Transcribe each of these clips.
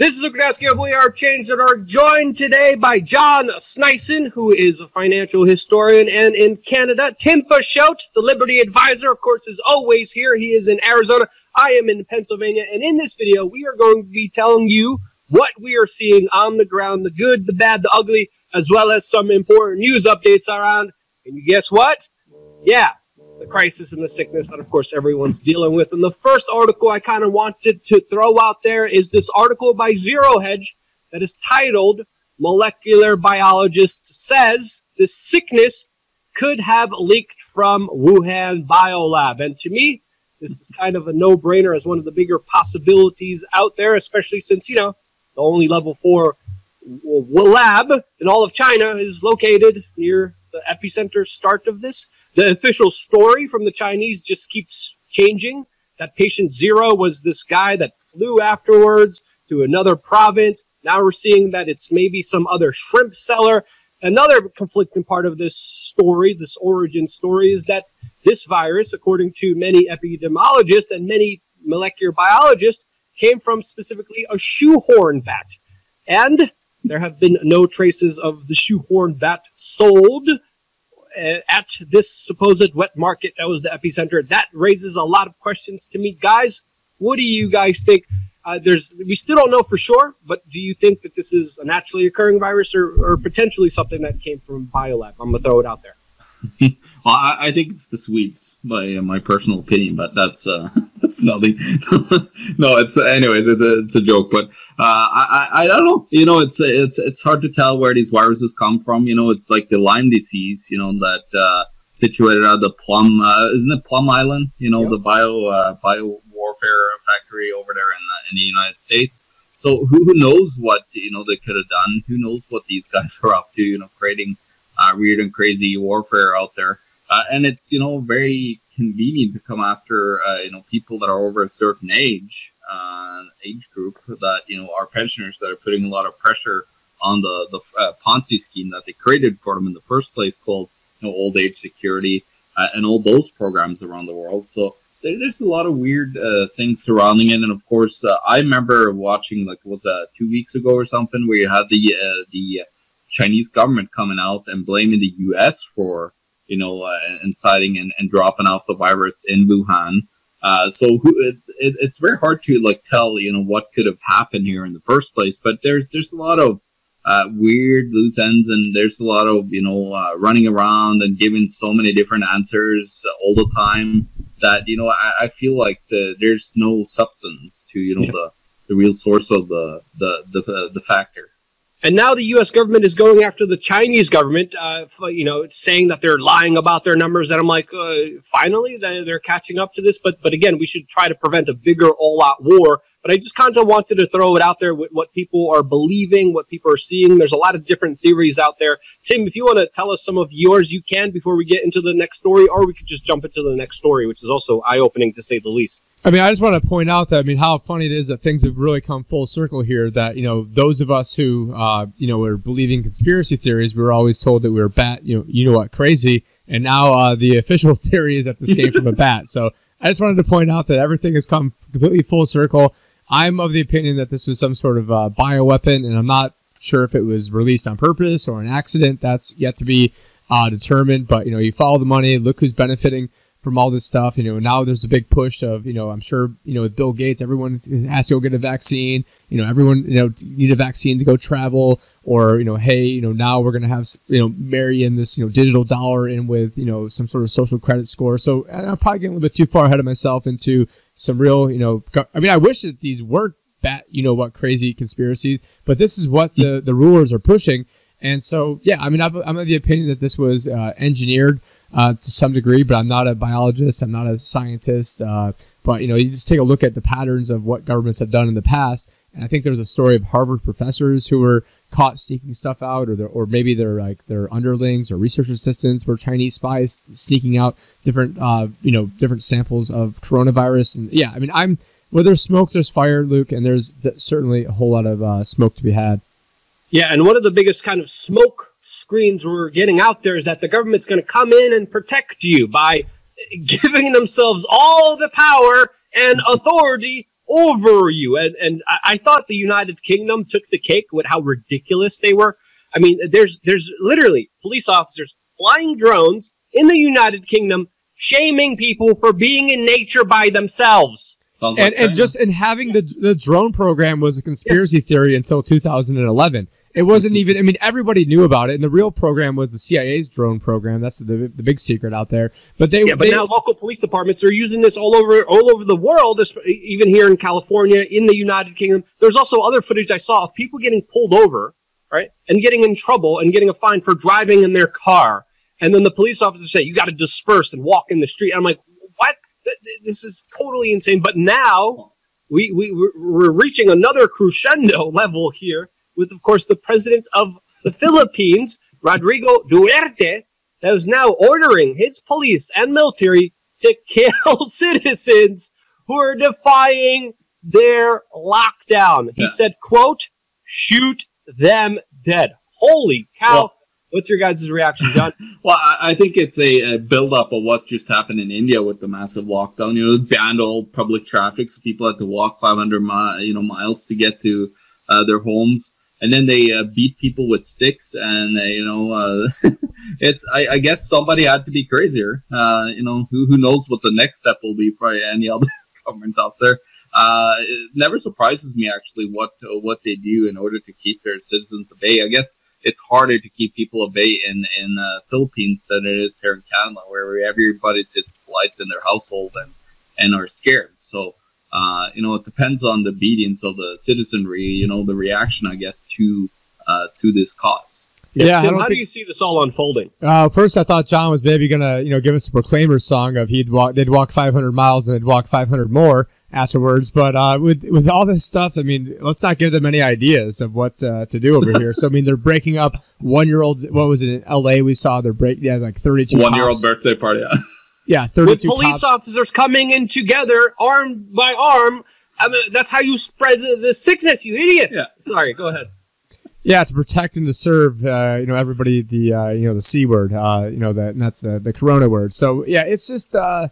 This is Luke Rudkowski of We Are joined today by John Sneisen, who is a financial historian, and in Canada, Tim Picciott, the Liberty Advisor, of course, is always here. He is in Arizona. I am in Pennsylvania. And in this video, we are going to be telling you what we are seeing on the ground, the good, the bad, the ugly, as well as some important news updates around. And you guess what? Yeah, the crisis and the sickness that, of course, everyone's dealing with. And the first article I kind of wanted to throw out there is this article by Zero Hedge that is titled Molecular Biologist Says the Sickness Could Have Leaked from Wuhan Biolab. And to me, this is kind of a no brainer as one of the bigger possibilities out there, especially since, you know, the only level four lab in all of China is located near the epicenter start of this. The official story from the Chinese just keeps changing. That patient zero was this guy that flew afterwards to another province. Now we're seeing that it's maybe some other shrimp seller. Another conflicting part of this story, this origin story, is that this virus, according to many epidemiologists and many molecular biologists, came from specifically a shoehorn bat. And there have been no traces of the shoehorn bat sold uh, at this supposed wet market that was the epicenter. That raises a lot of questions to me, guys. What do you guys think? Uh, there's we still don't know for sure, but do you think that this is a naturally occurring virus or, or potentially something that came from biolab? I'm gonna throw it out there. well, I, I, think it's the Swedes, by uh, my personal opinion, but that's uh, that's nothing. no, it's uh, anyways, it's a, it's a joke, but uh, I, I don't know. You know, it's it's it's hard to tell where these viruses come from. You know, it's like the Lyme disease. You know that uh, situated at the Plum, uh, isn't it Plum Island? You know, yep. the bio bio warfare factory over there in the, in the United States. So who, who knows what you know they could have done? Who knows what these guys are up to? You know, creating uh, weird and crazy warfare out there. Uh, and it's, you know, very convenient to come after, uh, you know, people that are over a certain age, uh, age group that, you know, are pensioners that are putting a lot of pressure on the, the uh, Ponzi scheme that they created for them in the first place called, you know, old age security uh, and all those programs around the world. So, there's a lot of weird uh, things surrounding it, and of course, I remember watching like was two weeks ago or something where you had the the Chinese government coming out and blaming the U.S. for you know uh, inciting and, and dropping off the virus in Wuhan. Uh, so it, it, it's very hard to like tell you know what could have happened here in the first place. But there's there's a lot of uh, weird loose ends, and there's a lot of you know uh, running around and giving so many different answers all the time that you know I, I feel like the, there's no substance to you know yeah. the the real source of the the the, the factor. And now the U.S. government is going after the Chinese government, uh, for, you know, saying that they're lying about their numbers. And I'm like, uh, finally, they're catching up to this. But, but again, we should try to prevent a bigger all-out war. But I just kind of wanted to throw it out there with what people are believing, what people are seeing. There's a lot of different theories out there. Tim, if you want to tell us some of yours, you can before we get into the next story, or we could just jump into the next story, which is also eye-opening to say the least. I mean, I just want to point out that I mean how funny it is that things have really come full circle here. That you know, those of us who uh, you know were believing conspiracy theories, we were always told that we were bat, you know, you know what, crazy, and now uh, the official theory is that this came from a bat. So I just wanted to point out that everything has come completely full circle. I'm of the opinion that this was some sort of uh, bioweapon, and I'm not sure if it was released on purpose or an accident. That's yet to be uh, determined. But you know, you follow the money. Look who's benefiting from all this stuff. You know, now there's a big push of, you know, I'm sure, you know, with Bill Gates, everyone has to go get a vaccine. You know, everyone, you know, need a vaccine to go travel or, you know, hey, you know, now we're going to have, you know, marry in this, you know, digital dollar in with, you know, some sort of social credit score. So I'm probably getting a little bit too far ahead of myself into some real, you know, I mean, I wish that these weren't that, you know, what crazy conspiracies, but this is what the, the rulers are pushing. And so, yeah, I mean, I've I'm of the opinion that this was uh, engineered uh, to some degree, but I'm not a biologist. I'm not a scientist. Uh, but you know, you just take a look at the patterns of what governments have done in the past, and I think there's a story of Harvard professors who were caught sneaking stuff out, or or maybe they're like their underlings or research assistants were Chinese spies sneaking out different, uh, you know, different samples of coronavirus. And yeah, I mean, I'm where there's smoke, there's fire, Luke, and there's certainly a whole lot of uh, smoke to be had. Yeah, and one of the biggest kind of smoke screens we're getting out there is that the government's going to come in and protect you by giving themselves all the power and authority over you. And, and I, I thought the United Kingdom took the cake with how ridiculous they were. I mean, there's, there's literally police officers flying drones in the United Kingdom shaming people for being in nature by themselves. Sounds and, like and just and having the the drone program was a conspiracy yeah. theory until 2011. It wasn't even. I mean, everybody knew about it, and the real program was the CIA's drone program. That's the the big secret out there. But they yeah, but they, now local police departments are using this all over all over the world, even here in California, in the United Kingdom. There's also other footage I saw of people getting pulled over, right, and getting in trouble and getting a fine for driving in their car, and then the police officers say you got to disperse and walk in the street. I'm like, this is totally insane. But now we, we, we're reaching another crescendo level here with, of course, the president of the Philippines, Rodrigo Duterte, that is now ordering his police and military to kill citizens who are defying their lockdown. He yeah. said, quote, shoot them dead. Holy cow. Well, What's your guys' reaction, John? well, I, think it's a, a build up of what just happened in India with the massive lockdown. You know, banned all public traffic, so people had to walk 500 mi- you know miles to get to uh, their homes, and then they uh, beat people with sticks. And uh, you know, uh, it's I, I, guess somebody had to be crazier. Uh, you know, who who knows what the next step will be? Probably any other government out there. Uh, it never surprises me actually what what they do in order to keep their citizens at bay. I guess it's harder to keep people at bay in in uh, Philippines than it is here in Canada, where everybody sits polite in their household and and are scared. So. Uh, you know, it depends on the obedience of the citizenry. You know, the reaction, I guess, to uh, to this cause. Yeah, yeah Tim, how think, do you see this all unfolding? Uh, first, I thought John was maybe gonna, you know, give us a Proclaimer song of he'd walk, they'd walk 500 miles and they'd walk 500 more afterwards. But uh, with with all this stuff, I mean, let's not give them any ideas of what uh, to do over here. So I mean, they're breaking up one year old. What was it in L.A. We saw they're break yeah like thirty two one year old birthday party. Yeah, yeah thirty two. With police cops. officers coming in together, arm by arm. I mean, that's how you spread the, the sickness, you idiots. Yeah. Sorry, go ahead. Yeah, to protect and to serve, uh, you know, everybody the uh, you know the c word, uh, you know that that's the the corona word. So yeah, it's just uh,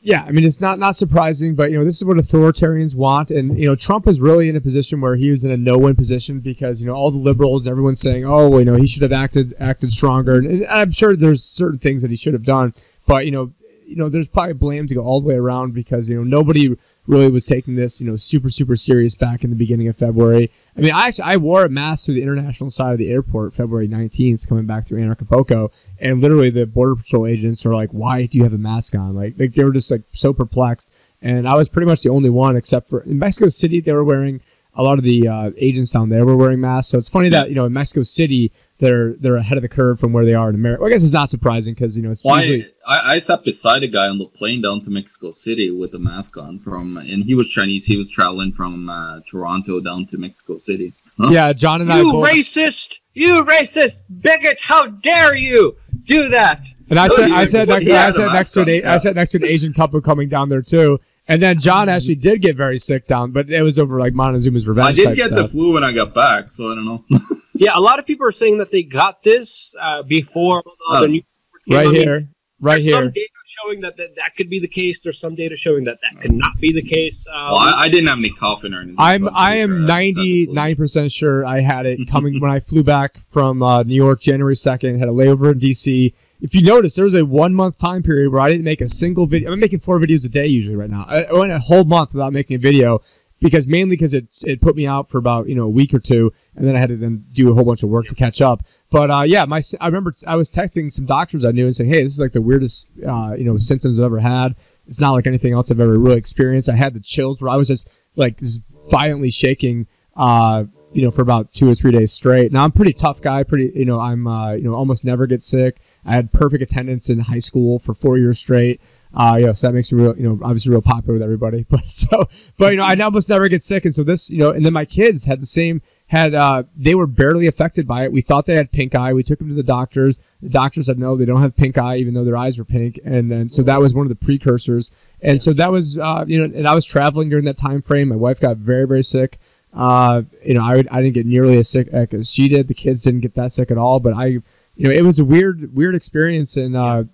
yeah, I mean it's not not surprising, but you know this is what authoritarians want, and you know Trump was really in a position where he was in a no-win position because you know all the liberals, everyone's saying, oh, you know he should have acted acted stronger, and I'm sure there's certain things that he should have done, but you know you know there's probably blame to go all the way around because you know nobody really was taking this, you know, super, super serious back in the beginning of February. I mean, I actually, I wore a mask through the international side of the airport February 19th coming back through Anarchapulco. And literally the border patrol agents are like, why do you have a mask on? Like, like they were just like so perplexed. And I was pretty much the only one except for in Mexico City, they were wearing a lot of the uh, agents down there were wearing masks. So it's funny that, you know, in Mexico City, they're they're ahead of the curve from where they are in America. Well, I guess it's not surprising because you know it's well, usually... I, I sat beside a guy on the plane down to Mexico City with a mask on from, and he was Chinese. He was traveling from uh, Toronto down to Mexico City. So. Yeah, John and you I. You both... racist! You racist bigot! How dare you do that? And I said, I said next, I said next to an, I said next to an Asian couple coming down there too. And then John actually did get very sick down, but it was over like Montezuma's revenge. I did get stuff. the flu when I got back, so I don't know. yeah, a lot of people are saying that they got this uh, before uh, the new right here, right There's here. Some data showing that, that that could be the case. There's some data showing that that could not be the case. Um, well, I, I, didn't have any coughing or anything. I'm so I am ninety nine percent sure I had it coming when I flew back from uh, New York January second. Had a layover in DC. If you notice, there was a one month time period where I didn't make a single video. I'm making four videos a day usually right now. I went a whole month without making a video because mainly because it, it put me out for about you know a week or two and then i had to then do a whole bunch of work to catch up but uh, yeah my i remember i was texting some doctors i knew and saying hey this is like the weirdest uh, you know symptoms i've ever had it's not like anything else i've ever really experienced i had the chills where i was just like just violently shaking uh, you know, for about two or three days straight. Now I'm pretty tough guy. Pretty, you know, I'm, uh, you know, almost never get sick. I had perfect attendance in high school for four years straight. Uh, you know, so that makes me real, you know, obviously real popular with everybody. But so, but you know, I almost never get sick, and so this, you know, and then my kids had the same, had uh, they were barely affected by it. We thought they had pink eye. We took them to the doctors. The doctors said no, they don't have pink eye, even though their eyes were pink. And then so that was one of the precursors. And so that was, uh, you know, and I was traveling during that time frame. My wife got very, very sick. Uh, you know, I, I didn't get nearly as sick as she did. The kids didn't get that sick at all. But I, you know, it was a weird, weird experience, and uh,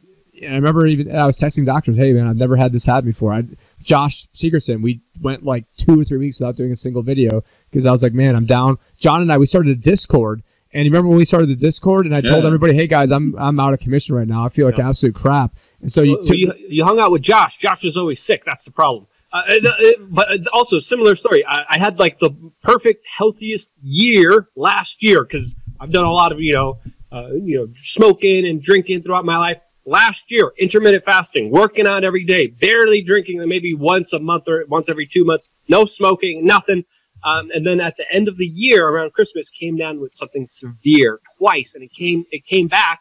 and I remember even I was texting doctors, "Hey man, I've never had this happen before." I, Josh Sigurdson, we went like two or three weeks without doing a single video because I was like, "Man, I'm down." John and I we started a Discord, and you remember when we started the Discord, and I told everybody, "Hey guys, I'm I'm out of commission right now. I feel like Yeah. absolute crap." And so you, Well, took- you, you hung out with Josh. Josh is always sick. That's the problem. Uh, uh, uh, but uh, also similar story. I, I had like the perfect healthiest year last year because I've done a lot of you know uh, you know smoking and drinking throughout my life. Last year, intermittent fasting, working out every day, barely drinking, maybe once a month or once every two months, no smoking, nothing. Um, and then at the end of the year, around Christmas, came down with something severe twice, and it came it came back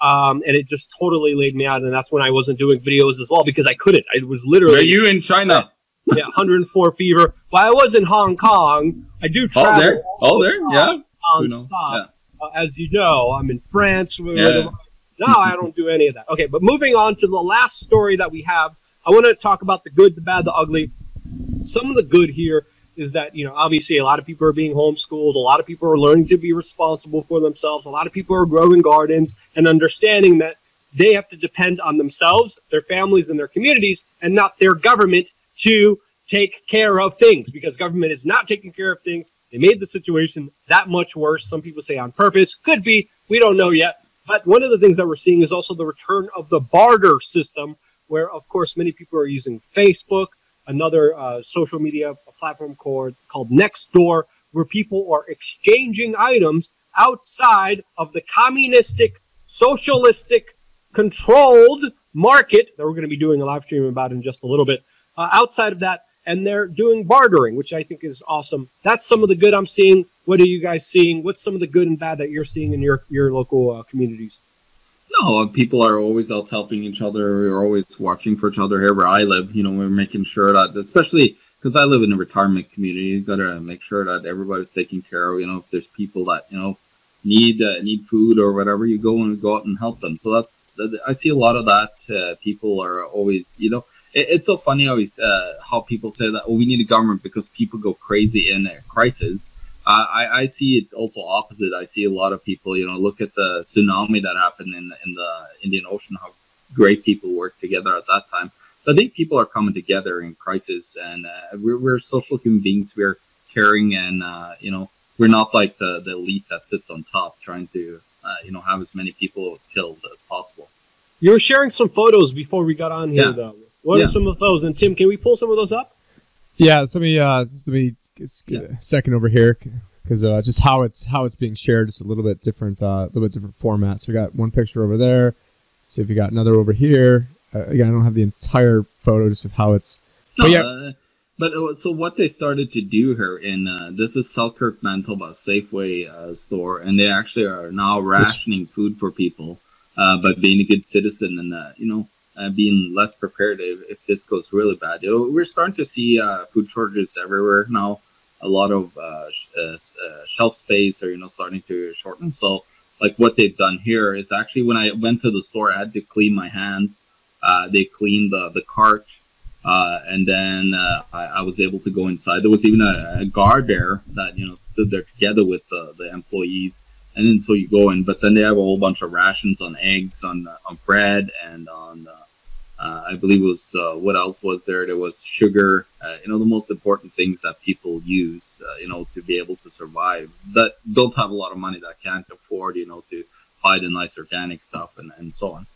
um, and it just totally laid me out. And that's when I wasn't doing videos as well because I couldn't. I was literally. Were literally you in China? yeah, 104 fever. While I was in Hong Kong, I do Oh, travel there. Oh, there. Yeah. Who knows? Uh, as you know, I'm in France. Yeah. No, I don't do any of that. Okay, but moving on to the last story that we have, I want to talk about the good, the bad, the ugly. Some of the good here is that, you know, obviously a lot of people are being homeschooled. A lot of people are learning to be responsible for themselves. A lot of people are growing gardens and understanding that they have to depend on themselves, their families, and their communities, and not their government to take care of things because government is not taking care of things. They made the situation that much worse. Some people say on purpose. Could be. We don't know yet. But one of the things that we're seeing is also the return of the barter system, where, of course, many people are using Facebook, another uh, social media platform called, called Nextdoor, where people are exchanging items outside of the communistic, socialistic, controlled market that we're going to be doing a live stream about in just a little bit. Uh, outside of that, and they're doing bartering, which I think is awesome. That's some of the good I'm seeing. What are you guys seeing? What's some of the good and bad that you're seeing in your your local uh, communities? No, people are always out helping each other. We're always watching for each other here where I live. You know, we're making sure that, especially because I live in a retirement community, you got to make sure that everybody's taken care of. You know, if there's people that you know need uh, need food or whatever, you go and go out and help them. So that's I see a lot of that. Uh, people are always, you know, it, it's so funny always uh, how people say that. Oh, we need a government because people go crazy in a crisis. Uh, I, I see it also opposite. I see a lot of people, you know, look at the tsunami that happened in in the Indian Ocean, how great people worked together at that time. So I think people are coming together in crisis, and uh, we're, we're social human beings. We're caring, and uh, you know, we're not like the, the elite that sits on top trying to, uh, you know, have as many people as killed as possible. You were sharing some photos before we got on here, Yeah. though. What Yeah. are some of those? And Tim, can we pull some of those up? Yeah, let me uh, let me just get a second over here because uh, just how it's how it's being shared is a little bit different, uh, a little bit different format. So we got one picture over there. Let's see if we got another over here. Uh, again, I don't have the entire photo just of how it's. No, But yeah. uh, but uh, so what they started to do here in uh, this is Selkirk, Manitoba Safeway uh, store, and they actually are now rationing food for people, uh, but being a good citizen and uh, you know uh, being less prepared if, if this goes really bad. You know, we're starting to see uh, food shortages everywhere now. A lot of uh, sh- uh, uh, shelf space are you know starting to shorten. So like what they've done here is actually when I went to the store, I had to clean my hands. Uh, they cleaned the the cart. And then I, I was able to go inside. There was even a, a guard there that you know stood there together with the, the employees. And then so you go in, but then they have a whole bunch of rations on eggs, on on bread, and on uh, I believe it was uh, what else was there? There was sugar. Uh, you know the most important things that people use, uh, you know, to be able to survive. That don't have a lot of money, that can't afford, you know, to buy the nice organic stuff and, and so on.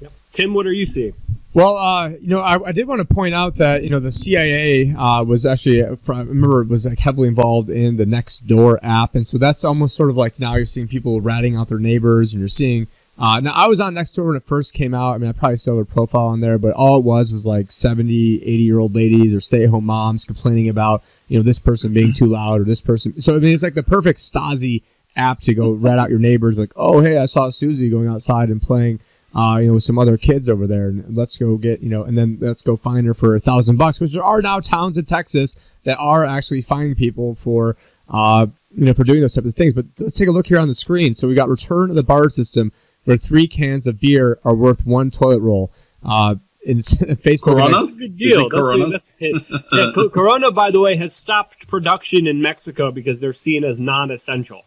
Yep. Tim, what are you seeing? Well, uh, you know, I, I did want to point out that you know the CIA uh, was actually, uh, from, I remember, it was like heavily involved in the Nextdoor app, and so that's almost sort of like now you're seeing people ratting out their neighbors, and you're seeing. Uh, now I was on Nextdoor when it first came out. I mean, I probably still have a profile on there, but all it was was like 70, 80 year old ladies or stay at home moms complaining about you know this person being too loud or this person. So I mean, it's like the perfect Stasi app to go rat out your neighbors. Like, oh hey, I saw Susie going outside and playing uh, you know, with some other kids over there, and let's go get, you know, and then let's go find her for a thousand bucks, which there are now towns in Texas that are actually finding people for, uh, you know, for doing those types of things. But let's take a look here on the screen. So we got return of the bar system, where three cans of beer are worth one toilet roll. Uh, in Facebook, Coronas? That's a good deal. it That's a, that's it. Yeah, Corona, by the way, has stopped production in Mexico because they're seen as non-essential.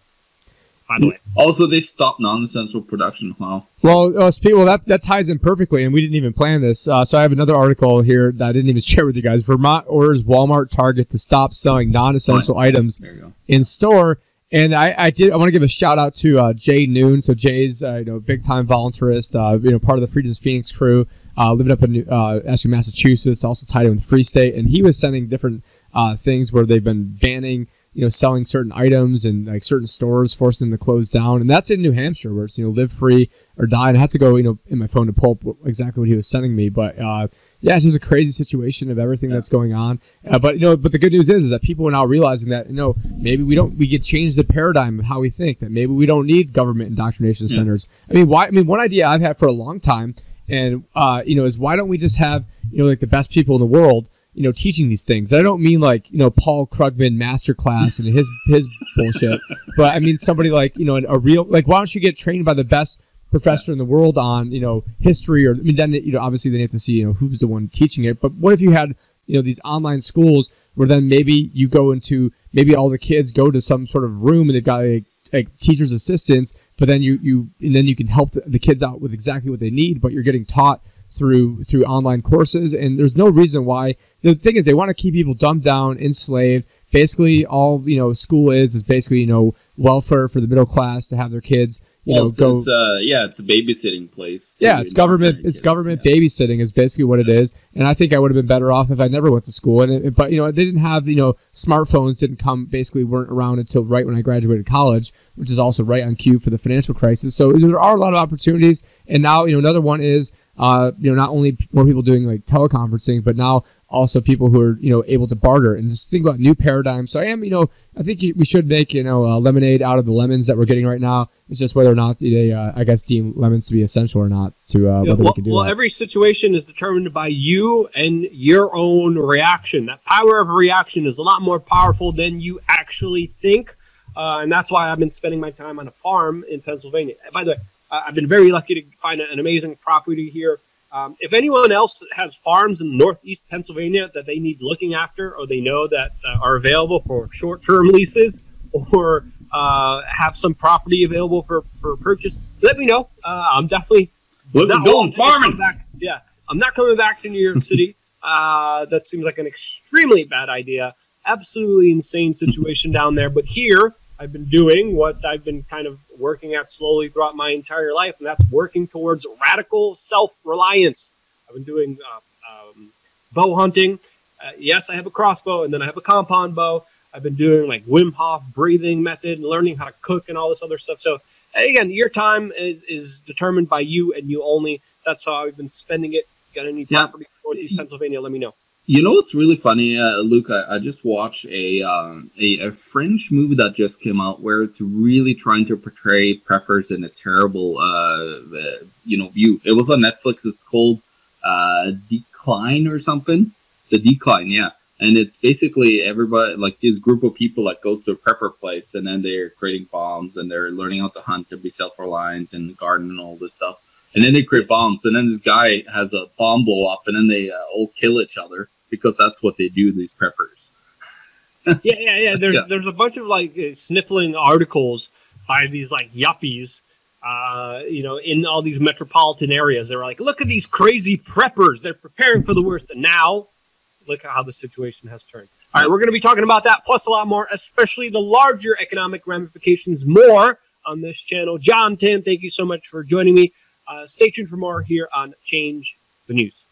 by the way. Also, they stopped non-essential production. Wow. Well, uh, well, that that ties in perfectly, and we didn't even plan this. Uh, so I have another article here that I didn't even share with you guys. Vermont orders Walmart Target to stop selling non-essential Right. items There you go. in store. And I, I did. I want to give a shout out to uh, Jay Noon. So Jay's, uh, you know, big time voluntarist. Uh, you know, part of the Freedom's Phoenix crew. Uh, living up in uh, Massachusetts, also tied in with Free State, and he was sending different uh, things where they've been banning, you know, selling certain items and like certain stores, forcing them to close down. And that's in New Hampshire, where it's you know live free or die. And I had to go, you know, in my phone to pull up exactly what he was sending me. But uh, yeah, it's just a crazy situation of everything that's going on. Uh, but you know, but the good news is, is that people are now realizing that you know maybe we don't we could change the paradigm of how we think. That maybe we don't need government indoctrination centers. I mean, why? I mean, one idea I've had for a long time, and uh, you know, is why don't we just have you know like the best people in the world. You know, teaching these things. I don't mean like you know Paul Krugman masterclass and his his bullshit, but I mean somebody like you know a real like. Why don't you get trained by the best professor in the world on you know history or I mean then you know obviously they have to see you know who's the one teaching it but what if you had you know these online schools where then maybe you go into maybe all the kids go to some sort of room and they've got like, like teachers assistants but then you you and then you can help the, kids out with exactly what they need but you're getting taught through through online courses and there's no reason why. The thing is they want to keep people dumbed down enslaved basically all you know school is is basically you know welfare for the middle class to have their kids you Well, know it's, go it's, uh, yeah, it's a babysitting place. yeah, it's government. It's kids, government yeah. babysitting is basically what it is. And I think I would have been better off if I never went to school. And it, but you know, they didn't have you know smartphones didn't come basically weren't around until right when I graduated college, which is also right on cue for the financial crisis. So there are a lot of opportunities. And now you know another one is uh you know not only more people doing like teleconferencing, but now also people who are you know able to barter and just think about new paradigms. So I am you know I think we should make you know uh, lemonade out of the lemons that we're getting right now. It's just whether or not they uh, I guess deem lemons to be essential or not to uh, Yeah, whether well, we can do well, that. every situation is determined by you and your own reaction. That power of reaction is a lot more powerful than you actually think, uh, and that's why I've been spending my time on a farm in Pennsylvania. By the way, I've been very lucky to find an amazing property here. Um, if anyone else has farms in northeast Pennsylvania that they need looking after, or they know that uh, are available for short-term leases, or uh, have some property available for, for purchase, let me know. Uh, I'm definitely Look, not going farming. Back, yeah, I'm not coming back to New York City. uh, that seems like an extremely bad idea. Absolutely insane situation down there. But here, I've been doing what I've been kind of working at slowly throughout my entire life, and that's working towards radical self-reliance. I've been doing uh, um, bow hunting. Uh, yes, I have a crossbow, and then I have a compound bow. I've been doing like Wim Hof breathing method and learning how to cook and all this other stuff. So again, your time is is determined by you and you only. That's how I've been spending it. Got any property in Northeast Pennsylvania? Let me know. You know what's really funny, uh, Luke? I, I just watched a, um, a a French movie that just came out where it's really trying to portray preppers in a terrible, uh, uh, you know, view. It was on Netflix. It's called uh, Decline or something. The Decline, yeah. And it's basically everybody, like this group of people that goes to a prepper place, and then they're creating bombs, and they're learning how to hunt, and be self-reliant, and garden, and all this stuff. And then they create bombs, and then this guy has a bomb blow up, and then they uh, all kill each other because that's what they do. These preppers. Yeah, yeah, yeah. There's Yeah. there's a bunch of like uh, sniffling articles by these like yuppies. Uh, you know, in all these metropolitan areas, they're like, "Look at these crazy preppers! They're preparing for the worst." And now, look at how the situation has turned. All right, we're going to be talking about that plus a lot more, especially the larger economic ramifications, more on this channel. John, Tim, thank you so much for joining me. Uh, stay tuned for more here on Change the News.